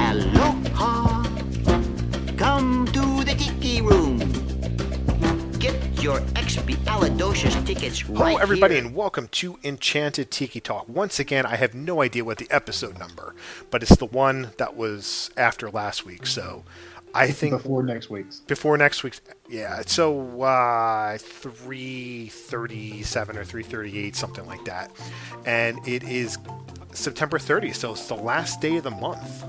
Aloha. Come to the Tiki Room. Get your expialidocious tickets right Hello, everybody, here. and welcome to Enchanted Tiki Talk. Once again, I have no idea what the episode number, but it's the one that was after last week. So I think before next week's. before next week's. Yeah, so uh, three thirty-seven or three thirty-eight, something like that, and it is September 30th. So it's the last day of the month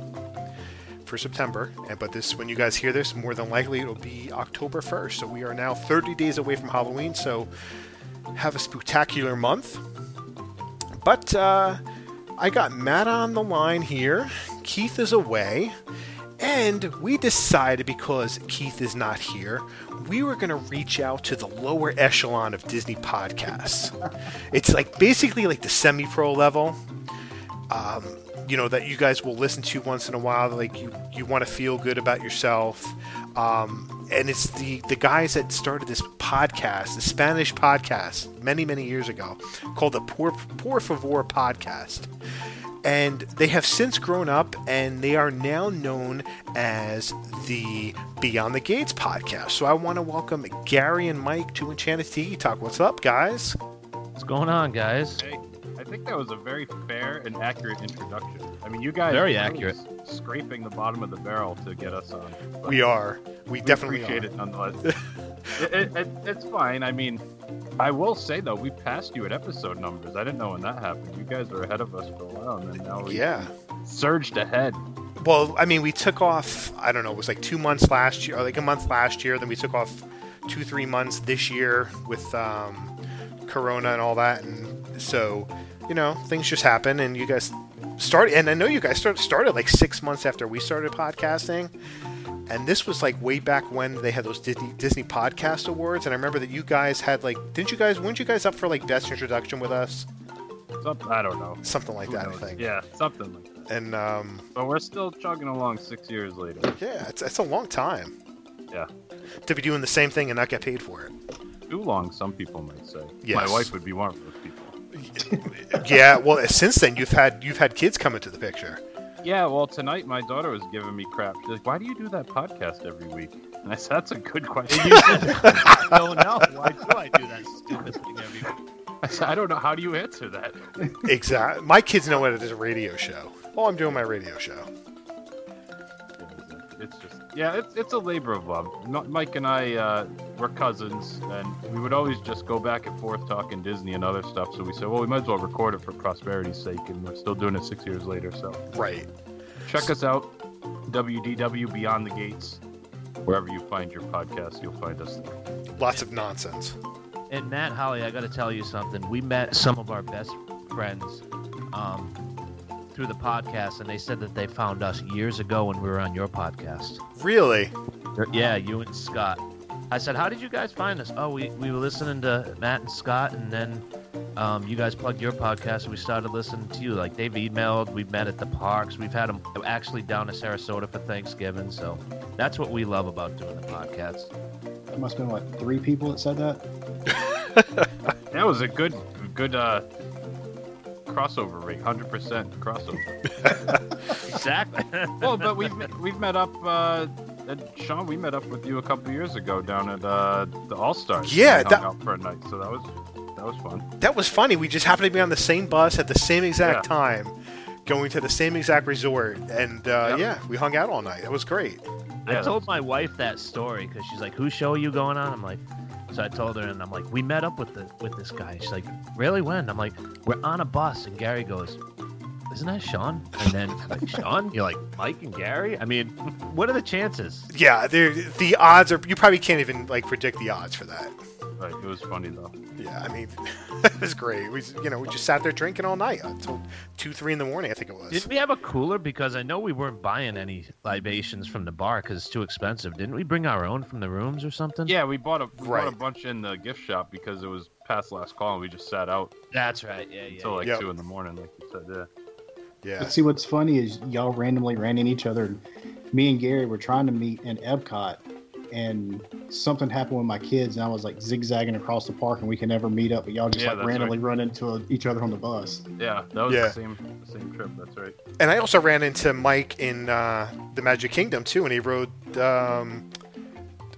for September. And but this, when you guys hear this, more than likely it'll be October 1st. So we are now 30 days away from Halloween. So have a spectacular month. But uh, I got Matt on the line here. Keith is away. And we decided because Keith is not here, we were going to reach out to the lower echelon of Disney podcasts. it's like basically like the semi pro level. Um, you know that you guys will listen to once in a while like you you want to feel good about yourself. Um, and it's the the guys that started this podcast the spanish podcast many many years ago called the por, por favor podcast. And they have since grown up and they are now known as the beyond the gates podcast. So i want to welcome gary and mike to enchanted tiki talk. What's up guys? What's going on, guys? Hey, I think that was a very fair and accurate introduction. I mean, you guys Very really accurate. s- scraping the bottom of the barrel to get us on. We are we, we definitely appreciate are. it nonetheless. it, it, it, it's fine. I mean, I will say though, we passed you at episode numbers. I didn't know when that happened. You guys were ahead of us for a while, and then now we yeah surged ahead. Well, I mean, we took off. I don't know. It was like two months last year, or like a month last year. Then we took off two, three months this year with um, Corona and all that. And so, you know, things just happen. And you guys started, and I know you guys started started like six months after we started podcasting. And this was like way back when they had those Disney Disney Podcast Awards. And I remember that you guys had like, didn't you guys? Weren't you guys up for like best introduction with us? Something I don't know. Something like Who that, I think. Yeah, something like that. And um, But we're still chugging along six years later. yeah, it's, it's a long time Yeah. to be doing the same thing and not get paid for it. Too long, some people might say. Yes. My wife would be one of those people. yeah, well, since then you've had you've had kids come into the picture. Yeah, well, tonight my daughter was giving me crap. She's like, "Why do you do that podcast every week?" And I said, "That's a good question." I don't know. Why do I do that stupid thing every week? I said, "I don't know. How do you answer that?" Exactly. My kids know what it is a radio show. Oh, I'm doing my radio show. It's just, yeah, it's it's a labor of love. Mike and I uh, were cousins, and we would always just go back and forth talking Disney and other stuff. So we said, "Well, we might as well record it for prosperity's sake," and we're still doing it six years later. So Right. check us out, WDW Beyond the Gates. Wherever you find your podcast, you'll find us there. Lots of nonsense. And Matt Holly, I got to tell you something. We met some of our best friends um, through the podcast, and they said that they found us years ago when we were on your podcast. Really? Yeah, you and Scott. I said, "How did you guys find us?" Oh, we, we were listening to Matt and Scott, and then um, you guys plugged your podcast, and we started listening to you. Like they've emailed, we've met at the parks, we've had them actually down to Sarasota for Thanksgiving. So that's what we love about doing the podcast. There must have been like three people that said that. That was a good, good uh, crossover rate, hundred percent crossover. Exactly. well, but we've met- we've met up. Uh, and Sean, we met up with you a couple years ago down at uh, the All Stars. Yeah, that- out for a night, so that was that was fun. That was funny. We just happened to be on the same bus at the same exact Yeah. time. going to the same exact resort, and uh, Yep. yeah, we hung out all night. It was great. I Yeah, told my wife that story because she's like, "Whose show are you going on?" I'm like, so I told her, and I'm like, "We met up with the with this guy." She's like, "Really? When?" I'm like, "We're on a bus," and Gary goes, "Isn't that Sean?" And then like, Sean, you're like Mike and Gary. I mean, what are the chances? Yeah, the odds are. You probably can't even like predict the odds for that. Right, it was funny though. Yeah, I mean, it was great. We, you know, we just sat there drinking all night until two, three in the morning. I think it was. Didn't we have a cooler? Because I know we weren't buying any libations from the bar because it's too expensive. Didn't we bring our own from the rooms or something? Yeah, we bought a we bought a bunch in the gift shop because it was past last call and we just sat out That's right. Yeah, yeah. until like Yep. two in the morning, like you said. Yeah. Yeah. But see, what's funny is y'all randomly ran in each other. Me and Gary were trying to meet in Epcot, and something happened with my kids, and I was like zigzagging across the park, and we can never meet up. But y'all just Yeah, like that's randomly run into each other on the bus. Yeah, that was Yeah. the same the same trip. That's right. And I also ran into Mike in uh, the Magic Kingdom too, and he rode. Um,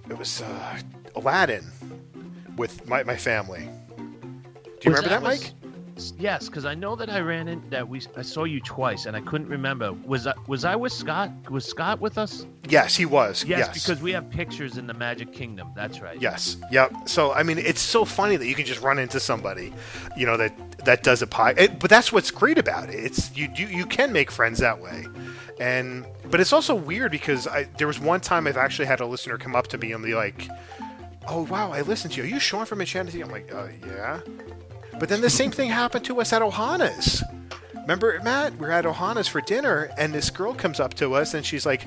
it was uh, Aladdin with my, my family. Do you Was remember that, was- Mike? Yes, because I know that I ran in that we I saw you twice and I couldn't remember. Was I was I with Scott? Was Scott with us? Yes, he was. Yes, Yes, because we have pictures in the Magic Kingdom. That's right. Yes. Yep. So I mean, it's so funny that you can just run into somebody, you know, that that does a pie. It, but that's what's great about it. It's you you you can make friends that way, and but it's also weird because I there was one time I've actually had a listener come up to me and be like, "Oh wow, I listened to you. Are you Sean from Enchanted?" I'm like, uh, "Yeah." But then the same thing happened to us at Ohana's. Remember, Matt? We are at Ohana's for dinner, and this girl comes up to us, and she's like,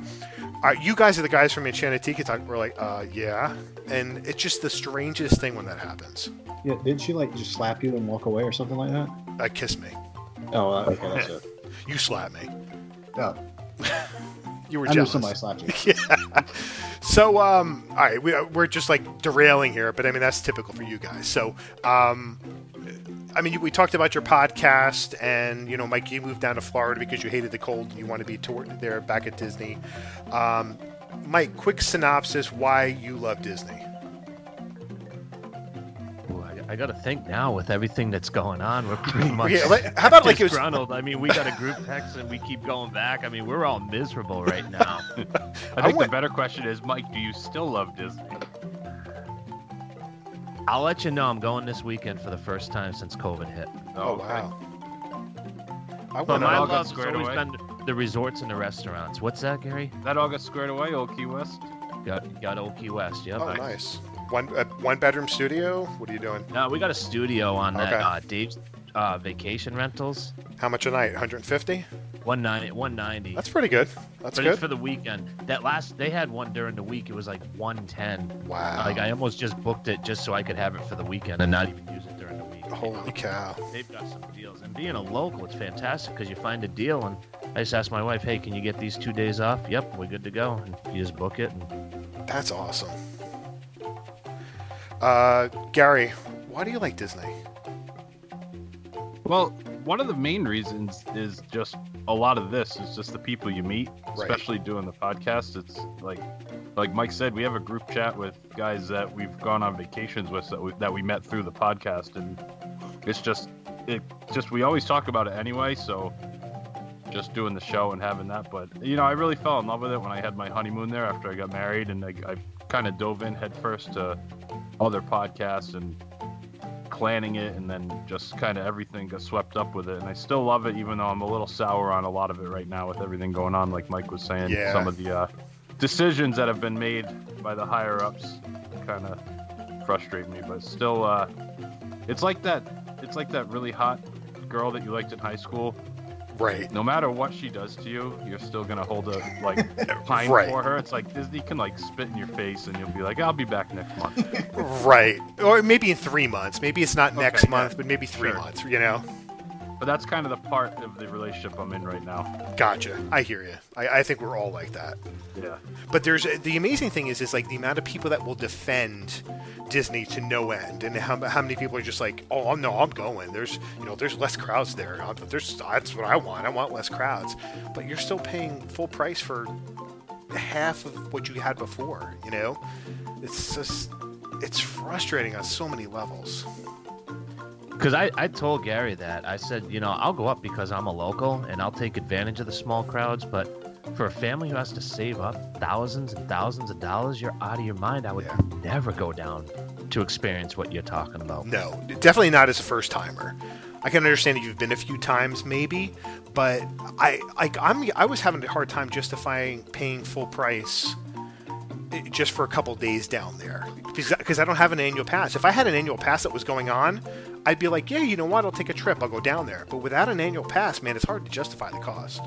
are "You guys are the guys from Enchanted Tiki Talk." We're like, "Uh, yeah." And it's just the strangest thing when that happens. Yeah, didn't she like just slap you and walk away or something like that? Uh, kiss me. Oh, uh, okay, that's it. You slap me. Oh, You were I knew jealous. somebody slapped you. yeah. So, um, all right, we, we're just like derailing here, but I mean that's typical for you guys. So, um, I mean, we talked about your podcast, and you know, Mike, you moved down to Florida because you hated the cold and you want to be toward there back at Disney. Um, Mike, quick synopsis: why you love Disney? Ooh, I, I got to think now with everything that's going on. We're pretty much. Yeah, like- how about like it was- I mean, we got a group text and we keep going back. I mean, we're all miserable right now. I think the better question is, Mike, do you still love Disney? I'll let you know. I'm going this weekend for the first time since COVID hit. Oh, wow. I But my all got love's squared always away? been the resorts and the restaurants. What's that, Gary? That all got squared away, Old Key West. Got got Old Key West. Yeah. Oh, nice. One uh, one bedroom studio. What are you doing? No, we got a studio on that Okay. uh, Dave's uh, vacation rentals. How much a night? 150. 190, 190. That's pretty good. That's but good. it's for the weekend. That last they had one during the week. It was like 110. Wow. Like I almost just booked it just so I could have it for the weekend and not even use it during the week. Holy cow. They've got some deals. And being a local, it's fantastic because you find a deal and I just asked my wife, "Hey, can you get these two days off?" Yep, we're good to go. And you just book it. And That's awesome. Uh, Gary, why do you like Disney? Well, one of the main reasons is just a lot of this is just the people you meet, especially doing the podcast. It's like, like Mike said, we have a group chat with guys that we've gone on vacations with that we, that we met through the podcast, and it's just, it just we always talk about it anyway. So, just doing the show and having that, but you know, I really fell in love with it when I had my honeymoon there after I got married, and I, I kind of dove in headfirst to other podcasts and planning it and then just kind of everything got swept up with it and i still love it even though i'm a little sour on a lot of it right now with everything going on like mike was saying Yeah. some of the uh, decisions that have been made by the higher ups kind of frustrate me but still uh, it's like that it's like that really hot girl that you liked in high school Right. no matter what she does to you you're still gonna hold a like pine Right. for her it's like disney can like spit in your face and you'll be like i'll be back next month Right. Or maybe in three months. Maybe it's not next Okay, month, yeah. but maybe three Sure. months, you know? But that's kind of the part of the relationship i'm in right now Gotcha. I hear you. I, I think we're all like that. yeah But there's the amazing thing is is like the amount of people that will defend Disney to no end, and how, how many people are just like, oh no, I'm going. There's you know there's less crowds there. There's that's what I want. I want less crowds. But you're still paying full price for half of what you had before. You know, it's just it's frustrating on so many levels. Because I, I told Gary that. I said, you know, I'll go up because I'm a local and I'll take advantage of the small crowds. But for a family who has to save up thousands and thousands of dollars, you're out of your mind. I would Yeah. never go down to experience what you're talking about. No, definitely not as a first timer. I can understand that you've been a few times, maybe, but I like I'm I was having a hard time justifying paying full price just for a couple days down there because I don't have an annual pass. If I had an annual pass that was going on, I'd be like, yeah, you know what, I'll take a trip, I'll go down there. But without an annual pass, man, it's hard to justify the cost.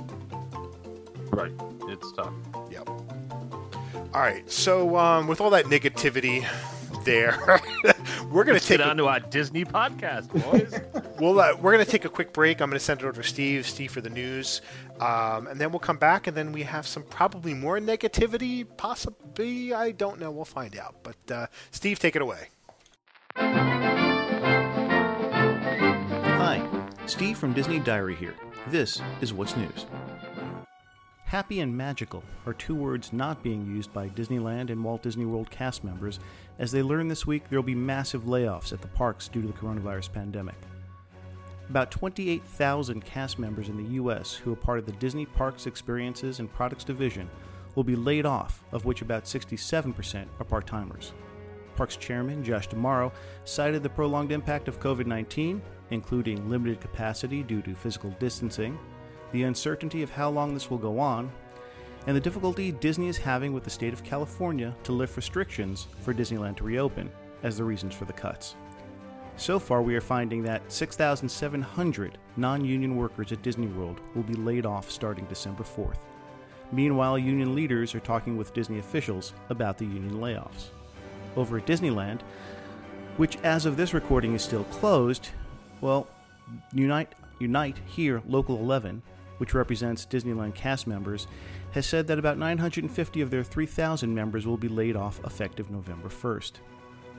Right. It's tough. Yep. All right, so um, with all that negativity there, we're gonna Let's take get a- on to our Disney podcast, boys. Well, uh, we're going to take a quick break. I'm going to send it over to Steve, Steve for the news, um, and then we'll come back, and then we have some probably more negativity. Possibly, I don't know. We'll find out. But uh, Steve, take it away. Hi, Steve from Disney Diary here. This is What's News. Happy and magical are two words not being used by Disneyland and Walt Disney World cast members as they learn this week there will be massive layoffs at the parks due to the coronavirus pandemic. About 28,000 cast members in the U.S. who are part of the Disney Parks Experiences and Products Division will be laid off, of which about 67% are part timers. Parks Chairman Josh D'Amaro cited the prolonged impact of COVID 19, including limited capacity due to physical distancing, the uncertainty of how long this will go on, and the difficulty Disney is having with the state of California to lift restrictions for Disneyland to reopen as the reasons for the cuts. So far, we are finding that 6,700 non union workers at Disney World will be laid off starting December 4th. Meanwhile, union leaders are talking with Disney officials about the union layoffs. Over at Disneyland, which as of this recording is still closed, well, Unite, Unite Here Local 11, which represents Disneyland cast members, has said that about 950 of their 3,000 members will be laid off effective November 1st.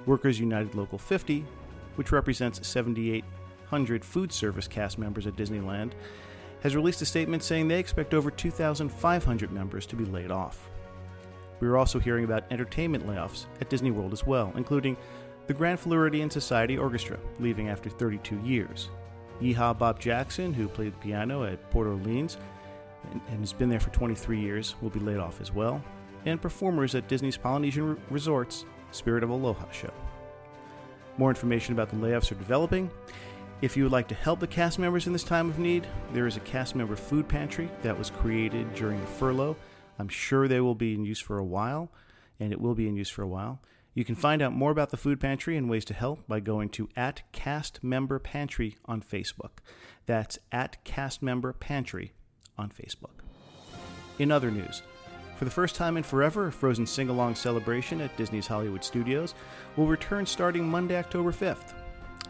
Workers United Local 50, which represents 7,800 food service cast members at Disneyland, has released a statement saying they expect over 2,500 members to be laid off. We are also hearing about entertainment layoffs at Disney World as well, including the Grand Floridian Society Orchestra, leaving after 32 years. Yeehaw Bob Jackson, who played the piano at Port Orleans and, and has been there for 23 years, will be laid off as well. And performers at Disney's Polynesian Resorts Spirit of Aloha show. More information about the layoffs are developing. If you would like to help the cast members in this time of need, there is a cast member food pantry that was created during the furlough. I'm sure they will be in use for a while, and it will be in use for a while. You can find out more about the food pantry and ways to help by going to at Cast Member Pantry on Facebook. That's at Cast Member Pantry on Facebook. In other news, for the first time in forever, a Frozen sing along celebration at Disney's Hollywood Studios will return starting Monday, October 5th.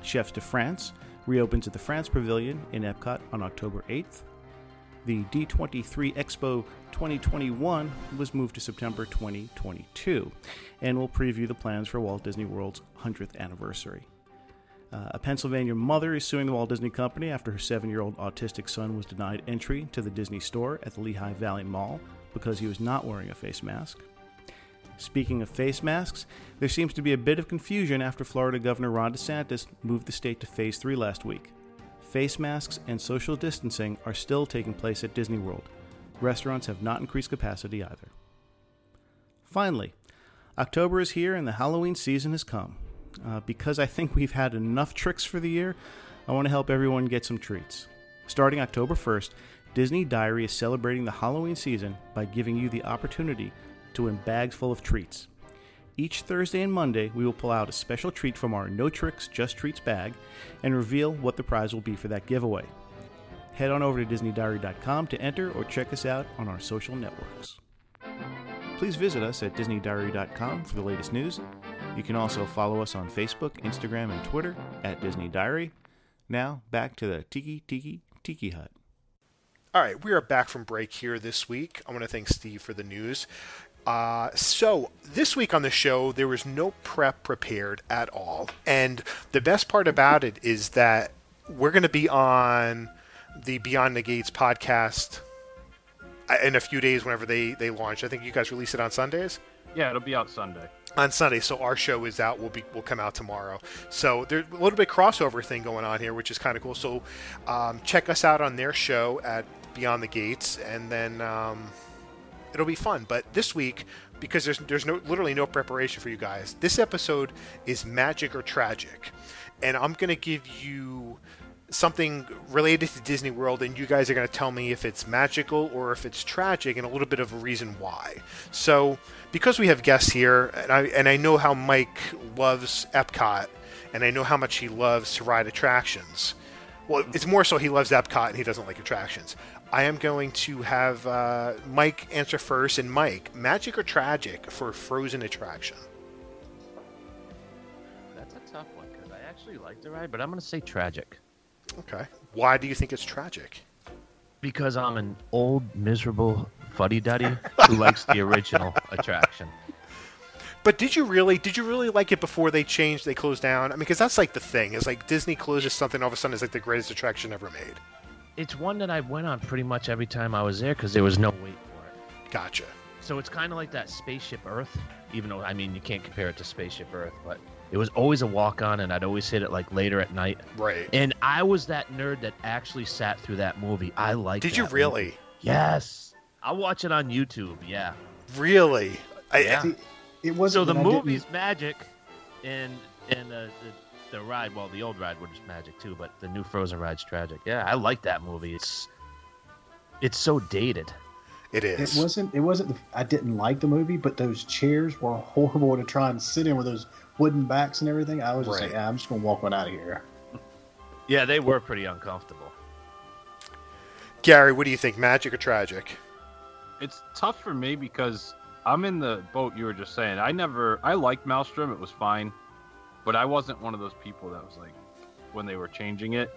Chefs de France reopens at the France Pavilion in Epcot on October 8th. The D23 Expo 2021 was moved to September 2022 and will preview the plans for Walt Disney World's 100th anniversary. Uh, a Pennsylvania mother is suing the Walt Disney Company after her seven year old autistic son was denied entry to the Disney store at the Lehigh Valley Mall because he was not wearing a face mask. Speaking of face masks, there seems to be a bit of confusion after Florida Governor Ron DeSantis moved the state to phase three last week. Face masks and social distancing are still taking place at Disney World. Restaurants have not increased capacity either. Finally, October is here and the Halloween season has come. Uh, because I think we've had enough tricks for the year, I want to help everyone get some treats. Starting October 1st, Disney Diary is celebrating the Halloween season by giving you the opportunity to win bags full of treats. Each Thursday and Monday, we will pull out a special treat from our No Tricks, Just Treats bag and reveal what the prize will be for that giveaway. Head on over to DisneyDiary.com to enter or check us out on our social networks. Please visit us at DisneyDiary.com for the latest news. You can also follow us on Facebook, Instagram, and Twitter at Disney Diary. Now, back to the Tiki Tiki Tiki Hut. All right, we are back from break here this week. I want to thank Steve for the news. Uh, so this week on the show, there was no prep prepared at all, and the best part about it is that we're going to be on the Beyond the Gates podcast uh, in a few days whenever they they launch. I think you guys release it on Sundays. Yeah, it'll be out Sunday. on Sunday. So our show is out. Will be will come out tomorrow. So there's a little bit crossover thing going on here, which is kind of cool. So um, check us out on their show at Beyond the Gates, and then um, it'll be fun. But this week, because there's there's no literally no preparation for you guys, this episode is magic or tragic, and I'm gonna give you something related to Disney World, and you guys are going to tell me if it's magical or if it's tragic, and a little bit of a reason why. So, because we have guests here, and I and I know how Mike loves Epcot, and I know how much he loves to ride attractions. Well, it's more so he loves Epcot and he doesn't like attractions. I am going to have uh, Mike answer first, and Mike, magic or tragic for Frozen attraction? That's a tough one because I actually like the ride, but I'm gonna say tragic. Okay. Why do you think it's tragic? Because I'm an old, miserable fuddy duddy who likes the original attraction. But did you really did you really like it before they changed they closed down? I mean, because that's like the thing is like Disney closes something all of a sudden it's like the greatest attraction ever made. It's one that I went on pretty much every time I was there because there was no wait for it. Gotcha. So it's kind of like that Spaceship Earth, even though I mean you can't compare it to Spaceship Earth, but it was always a walk on, and I'd always hit it like later at night. Right. And I was that nerd that actually sat through that movie. I like. Did you really? Yes. I'll watch it on YouTube. Yeah. Really? I, Yeah. See, it wasn't So the that I didn't- movie's magic, and and uh, the, the the ride. Well, the old ride was magic too, but the new Frozen ride's tragic. Yeah, I like that movie. It's it's so dated. It is. It wasn't. It wasn't. The, I didn't like the movie, but those chairs were horrible to try and sit in with those wooden backs and everything. I was just Right. like, ah, I'm just gonna walk one out of here. Yeah, they were pretty uncomfortable. Gary, what do you think? Magic or tragic? It's tough for me because I'm in the boat you were just saying. I never, I liked Maelstrom. It was fine, but I wasn't one of those people that was like, when they were changing it,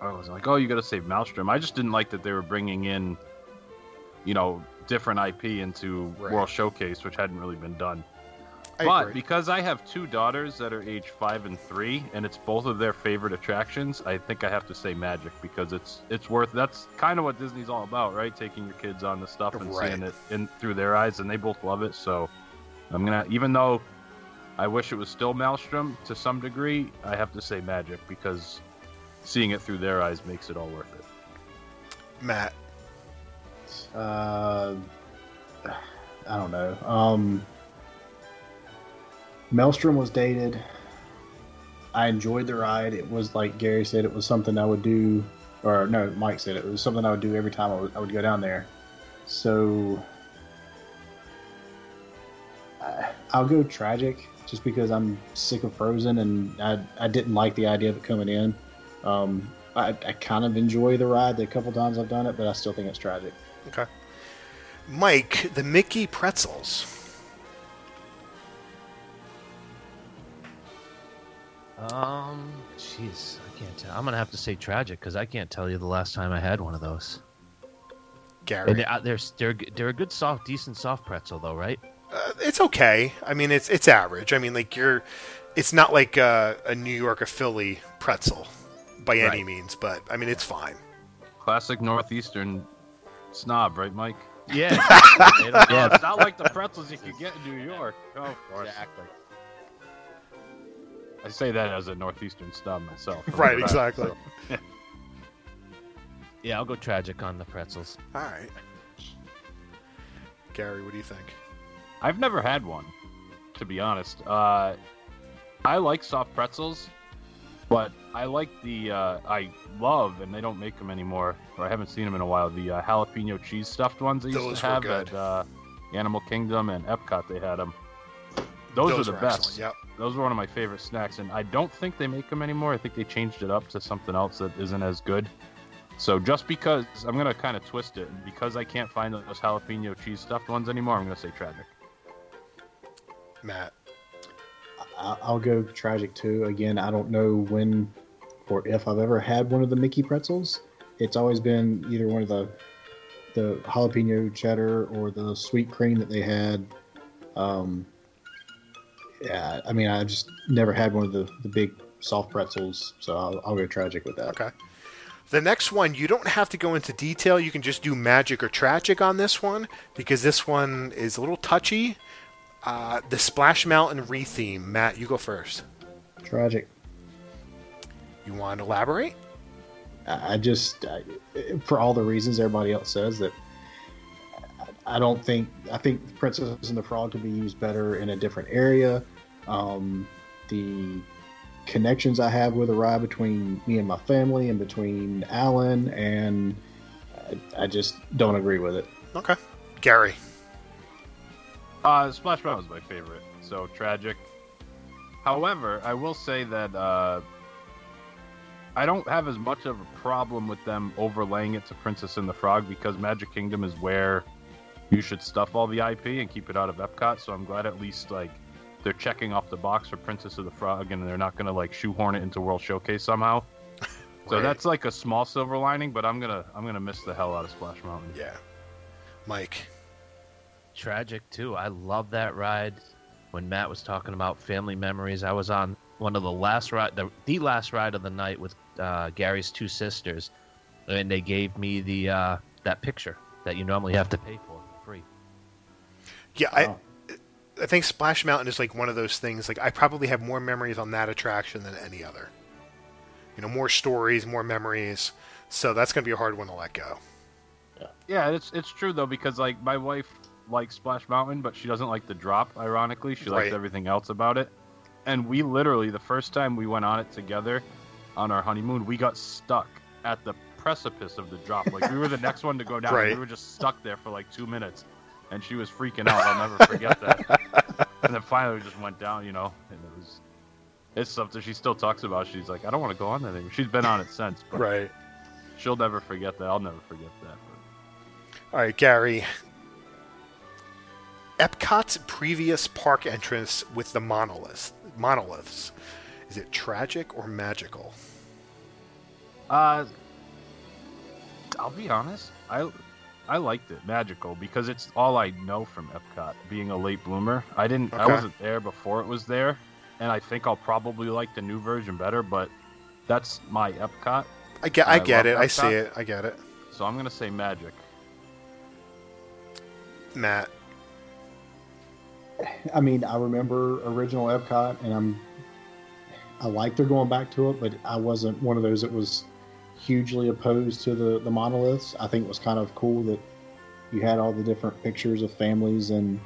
I was like, oh, you got to save Maelstrom. I just didn't like that they were bringing in, you know, different IP into Right. World Showcase, which hadn't really been done. I but agree. because I have two daughters that are age five and three, and it's both of their favorite attractions, I think I have to say Magic because it's it's worth. That's kind of what Disney's all about, right? Taking your kids on the stuff and seeing it in through their eyes, and they both love it. So I'm gonna, even though I wish it was still Maelstrom to some degree, I have to say Magic because seeing it through their eyes makes it all worth it. Matt. Uh, I don't know. Um, Maelstrom was dated. I enjoyed the ride. It was like Gary said, it was something I would do, or no, Mike said it was something I would do every time I would, I would go down there. So I, I'll go tragic, just because I'm sick of Frozen and I I didn't like the idea of it coming in. Um, I, I kind of enjoy the ride the couple times I've done it, but I still think it's tragic. Okay. Mike, the Mickey pretzels. Um, jeez, I can't tell. I'm gonna have to say tragic because I can't tell you the last time I had one of those. Gary. And they, uh, they're they're they're a good soft, decent soft pretzel though, right? Uh, it's okay. I mean, it's it's average. I mean, like you're, it's not like uh, a New York or Philly pretzel by any Right. means, but I mean, it's fine. Classic Northeastern snob, right, Mike? Yeah. Yeah, it's not like the pretzels you could get in New York. Oh, of. Exactly. I say that as a Northeastern snob myself. Right, exactly. So- Yeah, I'll go tragic on the pretzels. All right. Gary, what do you think? I've never had one, to be honest. Uh, I like soft pretzels, but I like the uh, I love, and they don't make them anymore, or I haven't seen them in a while. The uh, jalapeno cheese stuffed ones they used Those to have good. at uh, Animal Kingdom and Epcot. They had them. Those, Those are the best. excellent, yep. Those were one of my favorite snacks, and I don't think they make them anymore. I think they changed it up to something else that isn't as good. So just because I'm gonna kind of twist it, because I can't find those jalapeno cheese stuffed ones anymore, I'm gonna say tragic. Matt. I- I'll go tragic too. Again, I don't know when or if I've ever had one of the Mickey pretzels. It's always been either one of the the jalapeno cheddar or the sweet cream that they had. Um, yeah, I mean, I just never had one of the, the big soft pretzels, so I'll, I'll go tragic with that. Okay. The next one, you don't have to go into detail. You can just do magic or tragic on this one because this one is a little touchy. Uh, the Splash Mountain re-theme. Matt, you go first. Tragic. You want to elaborate? I just, I, for all the reasons everybody else says, that I don't think, I think Princess and the Frog could be used better in a different area. Um, the connections I have with the ride between me and my family and between Alan, and I, I just don't agree with it. Okay. Gary. Uh, Splash Mountain was my favorite, so tragic. However, I will say that uh, I don't have as much of a problem with them overlaying it to Princess and the Frog because Magic Kingdom is where you should stuff all the IP and keep it out of Epcot. So I'm glad at least like they're checking off the box for Princess of the Frog and they're not gonna like shoehorn it into World Showcase somehow. So that's like a small silver lining, but I'm gonna I'm gonna miss the hell out of Splash Mountain. Yeah. Mike. Tragic too. I love that ride. When Matt was talking about family memories, I was on one of the last ride, the, the last ride of the night with uh, Gary's two sisters, and they gave me the uh, that picture that you normally have to pay for for free. Yeah, I I think Splash Mountain is like one of those things. Like I probably have more memories on that attraction than any other. You know, more stories, more memories. So that's going to be a hard one to let go. Yeah, it's it's true though because like my wife likes Splash Mountain, but she doesn't like the drop. Ironically, she likes everything else about it. And we literally the first time we went on it together on our honeymoon, we got stuck at the precipice of the drop. Like we were the next one to go down. Right. We were just stuck there for like two minutes, and she was freaking out. I'll never forget that. and then finally we just went down, you know, and it was. It's something she still talks about. She's like, I don't want to go on that anymore. She's been on it since, but Right. she'll never forget that. I'll never forget that. All right, Gary. Epcot's previous park entrance with the monoliths. Monoliths. Is it tragic or magical? Uh, I'll be honest. I I liked it, magical, because it's all I know from Epcot. Being a late bloomer, I didn't. I wasn't there before it was there, and I think I'll probably like the new version better. But that's my Epcot. I get, I And get it. I see it. I get it. So I'm gonna say magic. Matt. I mean, I remember original Epcot, and I'm I like they're going back to it, but I wasn't one of those that was hugely opposed to the the monoliths. I think it was kind of cool that you had all the different pictures of families and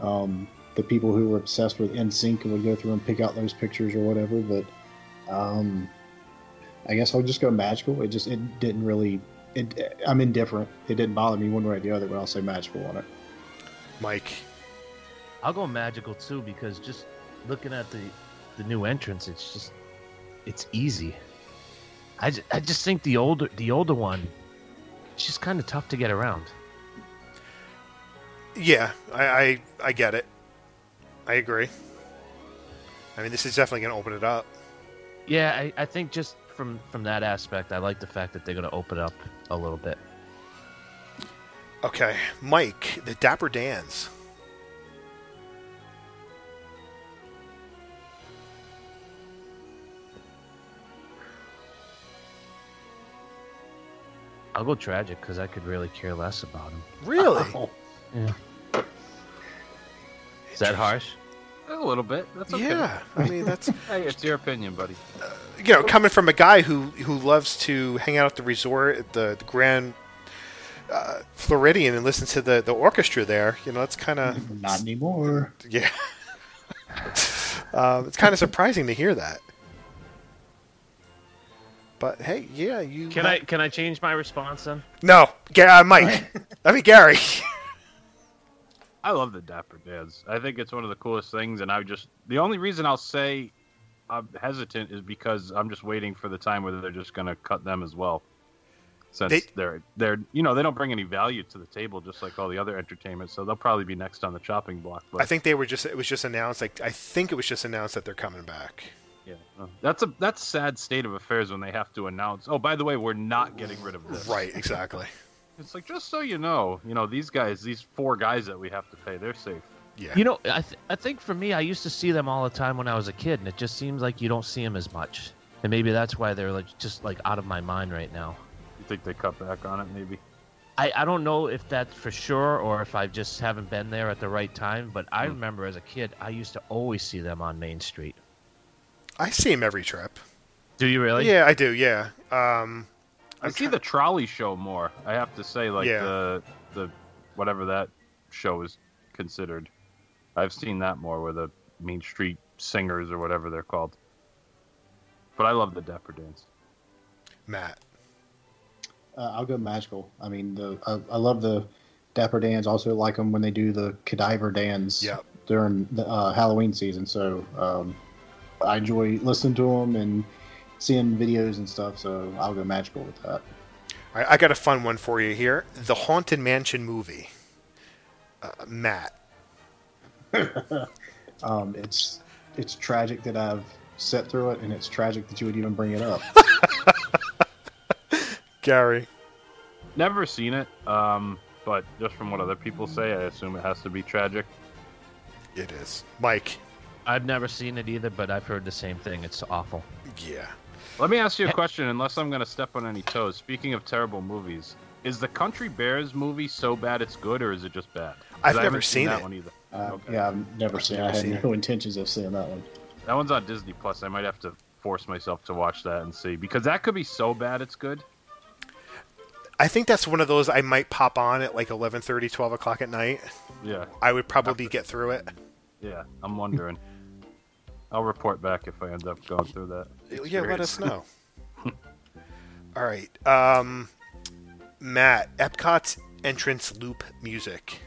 um, the people who were obsessed with NSYNC would go through and pick out those pictures or whatever. But um, I guess I'll just go magical. It just it didn't really. It, I'm indifferent. It didn't bother me one way or the other, but I'll say magical on it. Mike. I'll go magical too because just looking at the the new entrance, it's just it's easy. I just, I just think the older the older one, it's just kind of tough to get around. Yeah, I, I I get it. I agree. I mean, this is definitely going to open it up. Yeah, I, I think just from from that aspect, I like the fact that they're going to open up a little bit. Okay, Mike, the Dapper Dans. I'll go tragic because I could really care less about him. Really? Yeah. Is that harsh? A little bit. That's okay. Yeah, I mean that's hey, it's your opinion, buddy. you know coming from a guy who who loves to hang out at the resort at the, the Grand uh, Floridian and listen to the the orchestra there. You know, it's kind of Not anymore. yeah. um, it's kind of surprising to hear that. But hey, yeah, you Can I can I change my response then? No, Ga- uh, Mike. I mean Gary. I love the Dapper Dans. I think it's one of the coolest things, and I just the only reason I'll say I'm hesitant is because I'm just waiting for the time where they're just going to cut them as well. Since They- they, are they're you know they don't bring any value to the table just like all the other entertainment, so they'll probably be next on the chopping block. But I think they were just it was just announced like I think it was just announced that they're coming back. Yeah, uh, that's a that's sad state of affairs when they have to announce. Oh, by the way, we're not getting rid of this. Right, exactly. It's like just so you know, you know these guys, these four guys that we have to pay, they're safe. Yeah. You know, I th- I think for me, I used to see them all the time when I was a kid, and it just seems like you don't see them as much. And maybe that's why they're like just like out of my mind right now. You think they cut back on it, maybe? I, I don't know if that's for sure or if I just haven't been there at the right time, but Hmm. I remember as a kid, I used to always see them on Main Street. I see him every trip. Do you really? Yeah, I do. Yeah. Um, I see the trolley show more. I have to say, like Yeah. the the whatever that show is considered. I've seen that more with the Main Street Singers or whatever they're called. But I love the Dapper Dans. Matt. Uh, I'll go magical. I mean, the I, I love the Dapper Dans. Also like them when they do the Cadaver Dans Yep. during the uh, Halloween season. So um, I enjoy listening to them and seeing videos and stuff. So I'll go magical with that. All right, I got a fun one for you here. The Haunted Mansion movie. Uh, Matt. Um, it's it's tragic that I've sat through it, and it's tragic that you would even bring it up. Gary. Never seen it, um, but just from what other people say, I assume it has to be tragic. It is. Mike. I've never seen it either, but I've heard the same thing. It's awful. Yeah. Let me ask you a question, unless I'm going to step on any toes. Speaking of terrible movies, is the Country Bears movie so bad it's good, or is it just bad? I've I never haven't seen that it. one either. Uh, Yeah, I've never seen. it. I never had seen no it. intentions of seeing that one. That one's on Disney Plus. I might have to force myself to watch that and see because that could be so bad it's good. I think that's one of those I might pop on at like 11:30, 12 o'clock at night. Yeah, I would probably get through it. yeah. I'm wondering. I'll report back if I end up going through that. Yeah, let us know. All right. Um, Matt, Epcot's entrance loop music.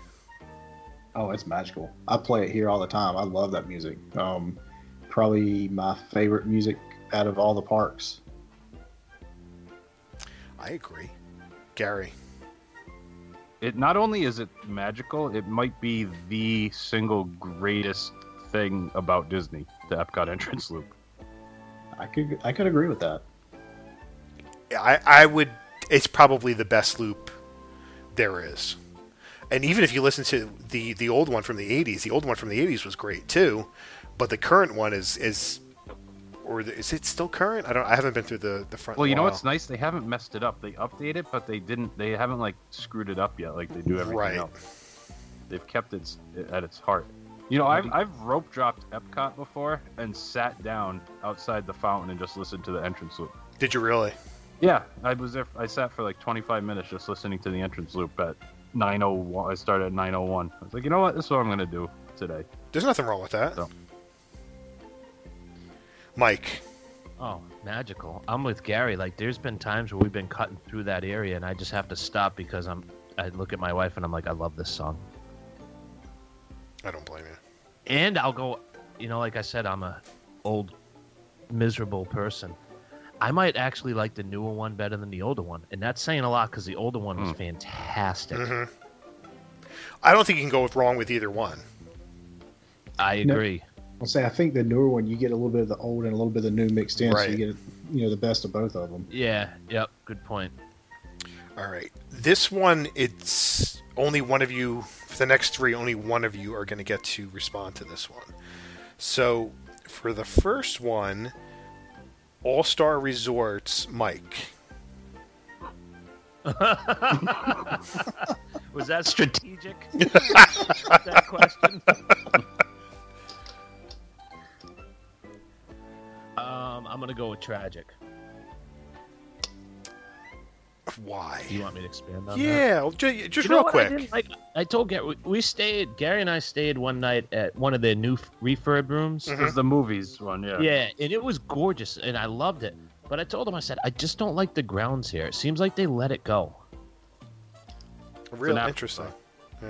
Oh, it's magical. I play it here all the time. I love that music. Um, probably my favorite music out of all the parks. I agree. Gary. It not only is it magical, it might be the single greatest thing about Disney, the Epcot entrance loop. I could I could agree with that. I, I would. It's probably the best loop there is. And even if you listen to the the old one from the '80s, the old one from the '80s was great too. But the current one is is, or the, is it still current? I don't. I haven't been through the the front. Well, you know what's nice? They haven't messed it up. They update it, but they didn't. They haven't like screwed it up yet, like they do everything Right. else. They've kept it at its heart. You know, I've I've rope dropped Epcot before and sat down outside the fountain and just listened to the entrance loop. Did you really? Yeah, I was there. I sat for like 25 minutes just listening to the entrance loop at 9:01. I started at 9:01. I was like, you know what? This is what I'm gonna do today. There's nothing wrong with that. Mike. Oh, magical. I'm with Gary. Like, there's been times where we've been cutting through that area, and I just have to stop because I'm. I look at my wife and I'm like, I love this song. I don't blame you. And I'll go, you know, like I said, I'm a old, miserable person. I might actually like the newer one better than the older one, and that's saying a lot because the older one was fantastic. Mhm. I don't think you can go wrong with either one. I No. agree. I'll say I think the newer one you get a little bit of the old and a little bit of the new mixed in, so you get you know the best of both of them. Yeah. Yep. Good point. All right. This one, it's only one of you, for the next three, only one of you are going to get to respond to this one. So, for the first one, All Star Resorts, Mike. Was that strategic? that question. um, I'm gonna go with tragic. Why? Do you want me to expand on that? Yeah, well, ju- just You know real what I quick. didn't like I told Gary we, we stayed. Gary and I stayed one night at one of their new f- refurb rooms. This is the movies one, yeah. Yeah, and it was gorgeous, and I loved it. But I told him, I said, I just don't like the grounds here. It seems like they let it go. Real an interesting. Yeah.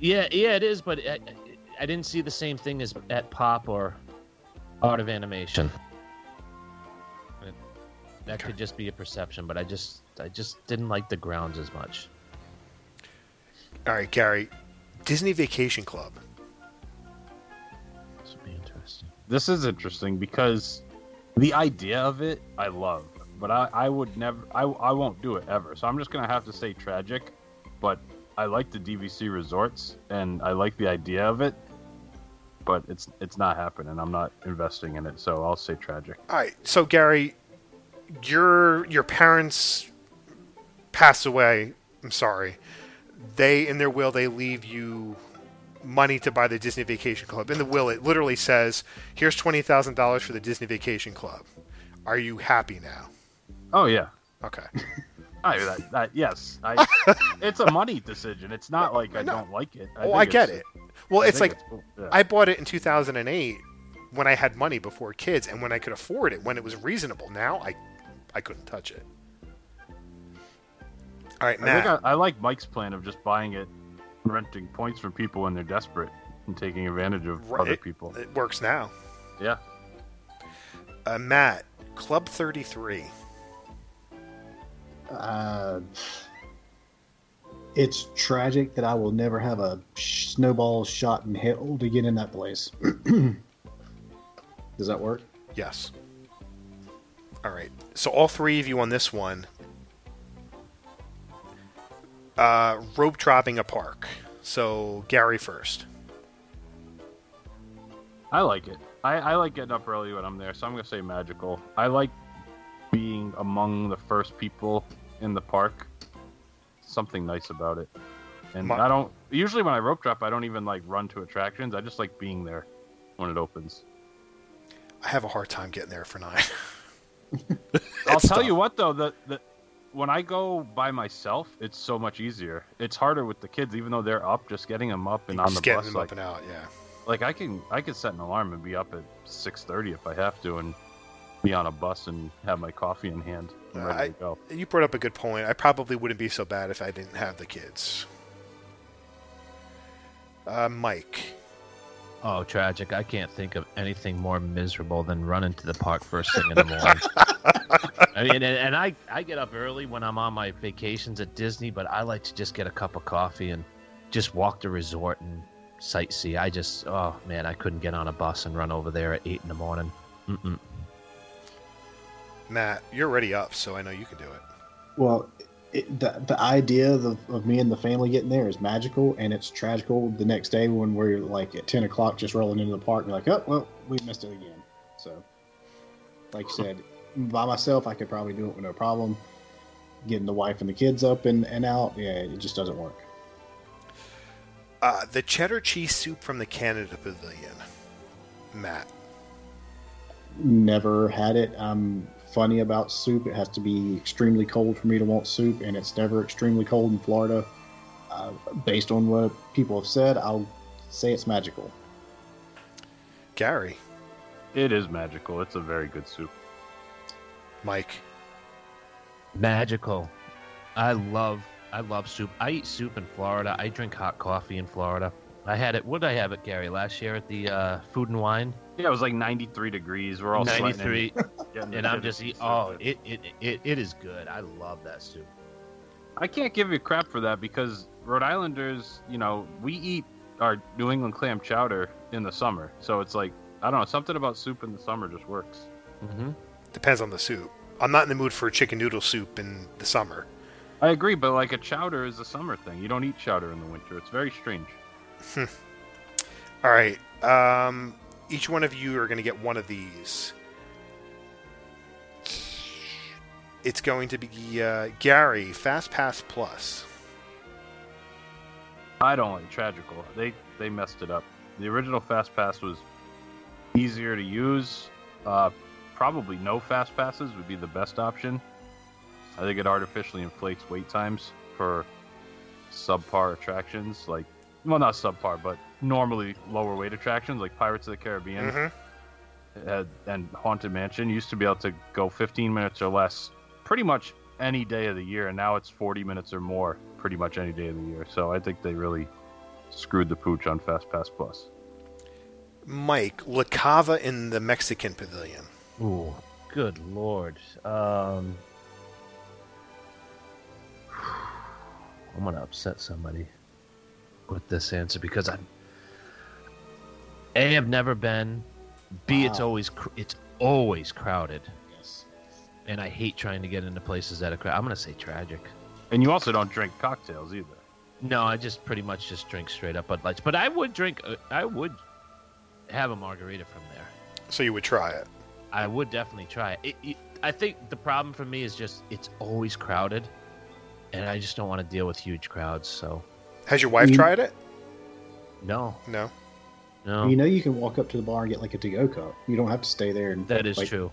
Yeah, yeah, it is. But I, I didn't see the same thing as at Pop or Art of Animation. And That could just be a perception, but I just, I just didn't like the grounds as much. All right, Gary. Disney Vacation Club. This would be interesting. This is interesting because the idea of it I love, but I, I would never I, I won't do it ever. So I'm just gonna have to say tragic, but I like the DVC resorts and I like the idea of it, but it's it's not happening. I'm not investing in it, so I'll say tragic. All right, so Gary, your your parents passed away I'm sorry. They in their will they leave you money to buy the Disney Vacation Club. In the will, it literally says, "Here's twenty thousand dollars for the Disney Vacation Club." Are you happy now? Oh yeah. Okay. I, that, that, yes, I, it's a money decision. It's not like I don't like it. oh, think I get it. Well, I it's like cool. Yeah. I bought it in 2008 when I had money before kids and when I could afford it, when it was reasonable. Now I, I couldn't touch it. All right, I Matt. think I, I like Mike's plan of just buying it, renting points from people when they're desperate, and taking advantage of Right, other people. It works now. Yeah. Uh, Matt, Club 33. Uh, it's tragic that I will never have a snowball shot in hell to get in that place. Does that work? Yes. All right. So all three of you on this one. Uh, rope dropping a park. So Gary first. I like it. I, I like getting up early when I'm there, so I'm gonna say magical. I like being among the first people in the park. Something nice about it. And Ma- I don't usually when I rope drop, I don't even like run to attractions. I just like being there when it opens. I have a hard time getting there for nine. I'll tell tough. you what though, the, the when I go by myself, it's so much easier. It's harder with the kids, even though they're up. Just getting them up and on Just the getting bus, them like, up and out. Yeah. like I can I can set an alarm and be up at six thirty if I have to, and be on a bus and have my coffee in hand and ready I- to go. You brought up a good point. I probably wouldn't be so bad if I didn't have the kids. Uh, Mike. Oh, tragic. I can't think of anything more miserable than running to the park first thing in the morning. I mean, and, and I, I get up early when I'm on my vacations at Disney, but I like to just get a cup of coffee and just walk the resort and sightsee. I just, oh man, I couldn't get on a bus and run over there at 8 in the morning. Mm-mm. Matt, you're already up, so I know you can do it. Well, it, the the idea of, of me and the family getting there is magical, and it's tragical the next day when we're like at ten o'clock just rolling into the park. And like, oh well, we missed it again. So, like you said, by myself, I could probably do it with no problem. Getting the wife and the kids up and, and out, yeah, it just doesn't work. Uh, the cheddar cheese soup from the Canada Pavilion. Matt. Never had it. I'm funny about soup. It has to be extremely cold for me to want soup, and it's never extremely cold in Florida. Uh, based on what people have said, I'll say it's magical. Gary. It is magical. It's a very good soup. Mike. Magical. I love I love soup. I eat soup in Florida. I drink hot coffee in Florida. I had it. What did I have it, Gary? Last year at the uh, Food and Wine. Yeah, it was like 93 degrees. We're all sweating 93, getting and I'm just cheddar eat. Oh, it, it it it is good. I love that soup. I can't give you crap for that because Rhode Islanders, you know, we eat our New England clam chowder in the summer. So it's like, I don't know, something about soup in the summer just works. Mm-hmm. Depends on the soup. I'm not in the mood for chicken noodle soup in the summer. I agree, but like a chowder is a summer thing. You don't eat chowder in the winter. It's very strange. All right. Um, each one of you are going to get one of these. It's going to be uh, Gary Fast Pass Plus. I don't like Tragical. They they messed it up. The original Fast Pass was easier to use. Uh, probably no Fast Passes would be the best option. I think it artificially inflates wait times for subpar attractions, like well, not subpar, but normally lower wait attractions like Pirates of the Caribbean Mhm. uh, and Haunted Mansion. Used to be able to go 15 minutes or less pretty much any day of the year, and now it's 40 minutes or more pretty much any day of the year. So I think they really screwed the pooch on Fast Pass Plus. Mike La Cava in the Mexican Pavilion. Ooh, good lord. Um, I'm gonna upset somebody with this answer because I'm. A, I've never been. B, it's always cr- it's always crowded, Yes. and I hate trying to get into places that are crowded. I'm gonna say tragic. And you also don't drink cocktails either. No, I just pretty much just drink straight up Bud Lights, but I would drink. uh, I would have a margarita from there. So you would try it. I would definitely try it. It, it. I think the problem for me is just it's always crowded, and I just don't want to deal with huge crowds. So Has your wife You- tried it? no, No. no, You know, you can walk up to the bar and get like a to-go cup. You don't have to stay there. And that is like, true.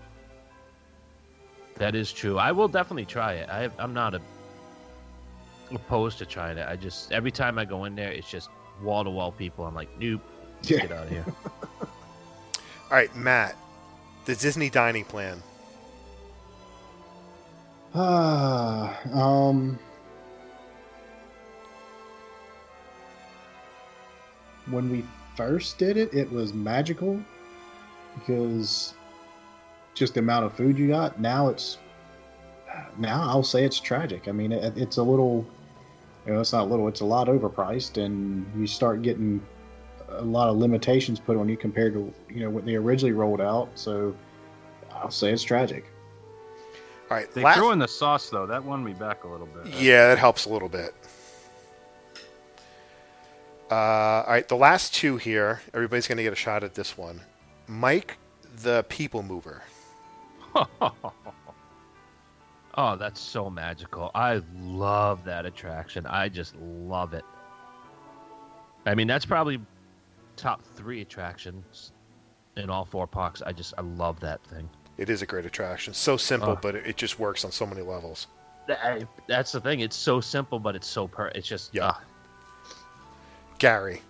That is true. I will definitely try it. I, I'm not a, opposed to trying it. I just every time I go in there, it's just wall to wall people. I'm like, nope, Yeah. get out of here. All right, Matt. The Disney dining plan. Ah, um, when we first did it, it was magical because just the amount of food you got. Now it's now I'll say it's tragic. I mean, it, it's a little, you know, it's not little. It's a lot overpriced, and you start getting a lot of limitations put on you compared to you know what they originally rolled out. So I'll say it's tragic. All right, They last- threw in the sauce though. That won me back a little bit. Yeah, that helps a little bit. Uh, all right, the last two here. Everybody's going to get a shot at this one. Mike, the people mover. Oh, that's so magical. I love that attraction. I just love it. I mean, that's probably top three attractions in all four parks. I just, I love that thing. It is a great attraction. So simple, Oh. but it, just works on so many levels. That- That's the thing. It's so simple, but it's so per. It's just, yeah. Gary.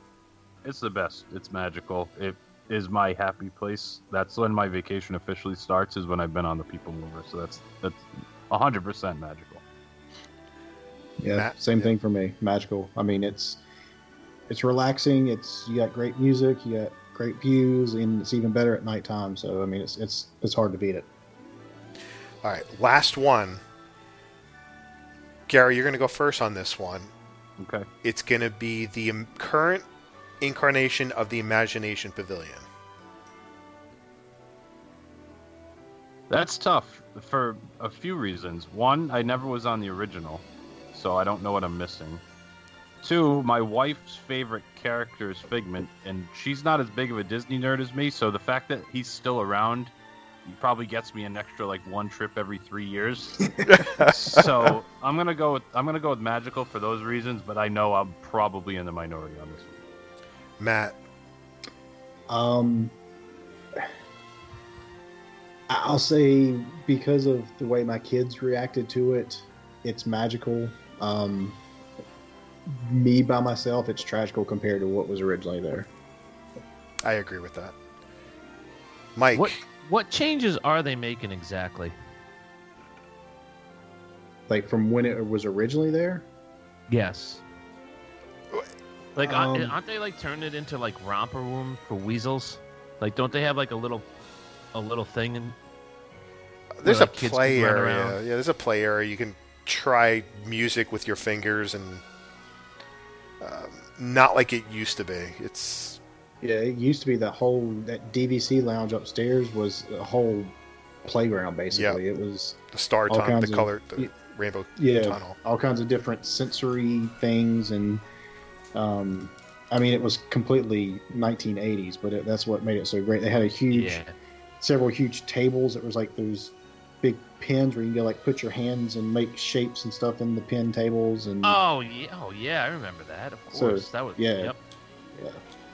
It's the best. It's magical. It is my happy place. That's when my vacation officially starts. Is when I've been on the People Mover. So that's that's hundred percent magical. Yeah, Matt- same thing for me. Magical. I mean, it's it's relaxing. It's you got great music, you got great views, and it's even better at nighttime. So I mean, it's it's it's hard to beat it. All right, last one. Gary, you're going to go first on this one. Okay. It's going to be the im- current incarnation of the Imagination Pavilion. That's tough for a few reasons. One, I never was on the original, so I don't know what I'm missing. Two, my wife's favorite character is Figment, and she's not as big of a Disney nerd as me, so the fact that he's still around he probably gets me an extra like one trip every three years. so I'm gonna go with I'm gonna go with magical for those reasons, but I know I'm probably in the minority on this one. Matt. Um, I- I'll say because of the way my kids reacted to it, it's magical. Um, me by myself, it's tragical compared to what was originally there. I agree with that. Mike. What what changes are they making exactly? Like from when it was originally there. Yes. Like, aren't- Um, aren't they like turning it into like romper room for weasels? Like, don't they have like a little, a little thing in? There's where, a like, kids play area. Yeah, there's a play area. You can try music with your fingers and um, not like it used to be. It's Yeah, it used to be that whole that DVC lounge upstairs was a whole playground basically. Yeah. It was the star all tunnel, kinds the of- color, the rainbow yeah, tunnel. all kinds of different sensory things, and um, I mean, it was completely 1980s, but it, that's what made it so great. They had a huge, Yeah. several huge tables. It was like those big pins where you can go like put your hands and make shapes and stuff in the pin tables, and Oh yeah, oh yeah, I remember that. Of So, course, that was yeah. Yep. Yeah.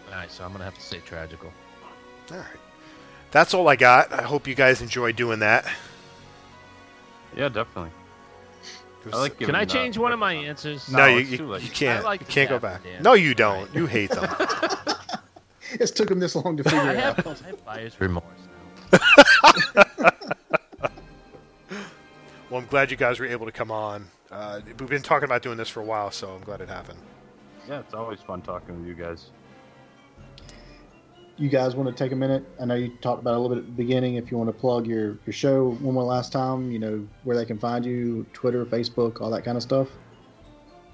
All right, so I'm gonna have to say tragical. All right. That's all I got. I hope you guys enjoy doing that. Yeah, definitely. I like Can I uh, change one of my answers? No, you, you, you can't. Like you can't go back. dance. No, you don't. You hate them. it's took him this long to figure I it have, out. I have buyer's remorse. well, I'm glad you guys were able to come on. Uh, we've been talking about doing this for a while, so I'm glad it happened. Yeah, it's always fun talking with you guys. You guys want to take a minute? I know you talked about a little bit at the beginning. If you want to plug your, your show one more last time, you know, where they can find you, Twitter, Facebook, all that kind of stuff.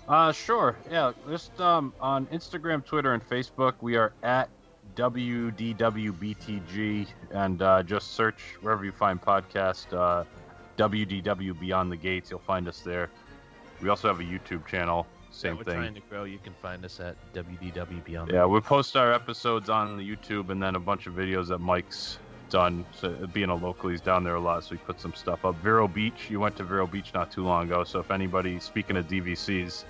Uh, sure. Yeah, just um, on Instagram, Twitter, and Facebook, we are at WDWBTG, and uh, just search wherever you find podcast uh, WDW Beyond the Gates. You'll find us there. We also have a YouTube channel. Same yeah, we're thing. trying to grow. You can find us at WDW Beyond. Yeah, we post our episodes on the YouTube and then a bunch of videos that Mike's done. So uh, being a local, he's down there a lot, so he put some stuff up. Vero Beach, you went to Vero Beach not too long ago. So if anybody, speaking of DVCs,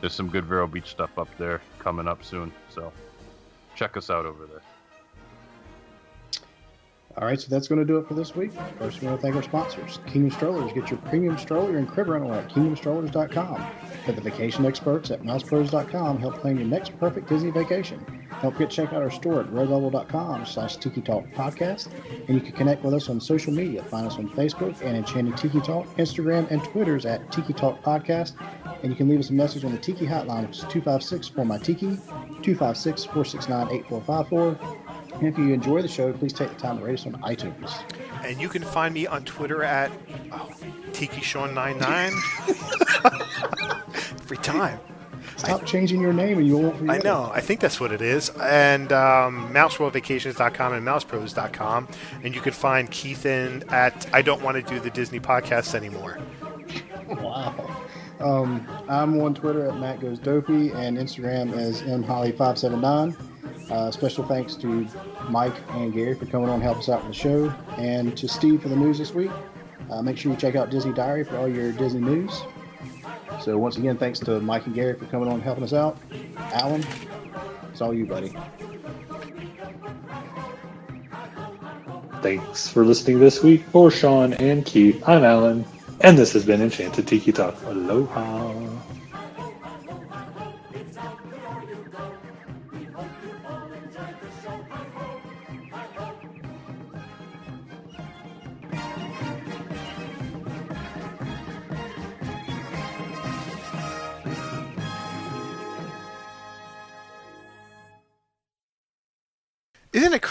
there's some good Vero Beach stuff up there coming up soon. So check us out over there. All right, so that's going to do it for this week. First, we want to thank our sponsors. Kingdom Strollers. Get your premium stroller and crib rental at kingdomstrollers.com. Let the vacation experts at mousepros.com help plan your next perfect Disney vacation. Don't forget to check out our store at redbubble.com slash Tiki Talk Podcast. And you can connect with us on social media. Find us on Facebook and Enchanted Tiki Talk, Instagram, and Twitter's at Tiki Talk Podcast. And you can leave us a message on the Tiki hotline, which is 256 for my Tiki, 256 469 8454. And if you enjoy the show, please take the time to rate us on iTunes. And you can find me on Twitter at oh, TikiSean99. Every time. Stop changing your name and you won't forget. I know. I think that's what it is. And um, MouseWorldVacations.com and MousePros.com. And you can find Keith in at I Don't Want to Do the Disney Podcast Anymore. Wow. Um, I'm on Twitter at Matt Goes Dopey and Instagram as mholly579. Uh, special thanks to Mike and Gary for coming on and help us out with the show, and to Steve for the news this week. Uh, make sure you check out Disney Diary for all your Disney news. So once again, thanks to Mike and Gary for coming on and helping us out. Alan, it's all you, buddy. Thanks for listening this week. For Sean and Keith, I'm Alan, and this has been Enchanted Tiki Talk. Aloha.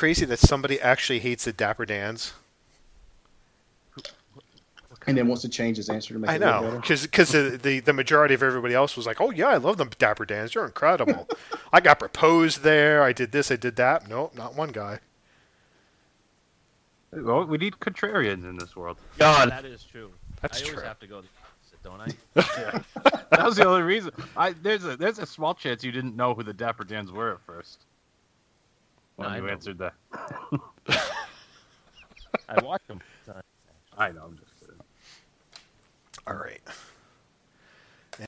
Crazy that somebody actually hates the Dapper Dans? And then wants to change his answer to make I it look know, better. because the, the the majority of everybody else was like, "Oh yeah, I love the Dapper Dans. You're incredible. I got proposed there. I did this. I did that." Nope, not one guy. Well, we need contrarians in this world. God, that is true. That's I always true. have to go the opposite, don't I? Yeah. that was the only reason. I there's a there's a small chance you didn't know who the Dapper Dans were at first no, you answered that. I watched them. I know. I'm just kidding. All right.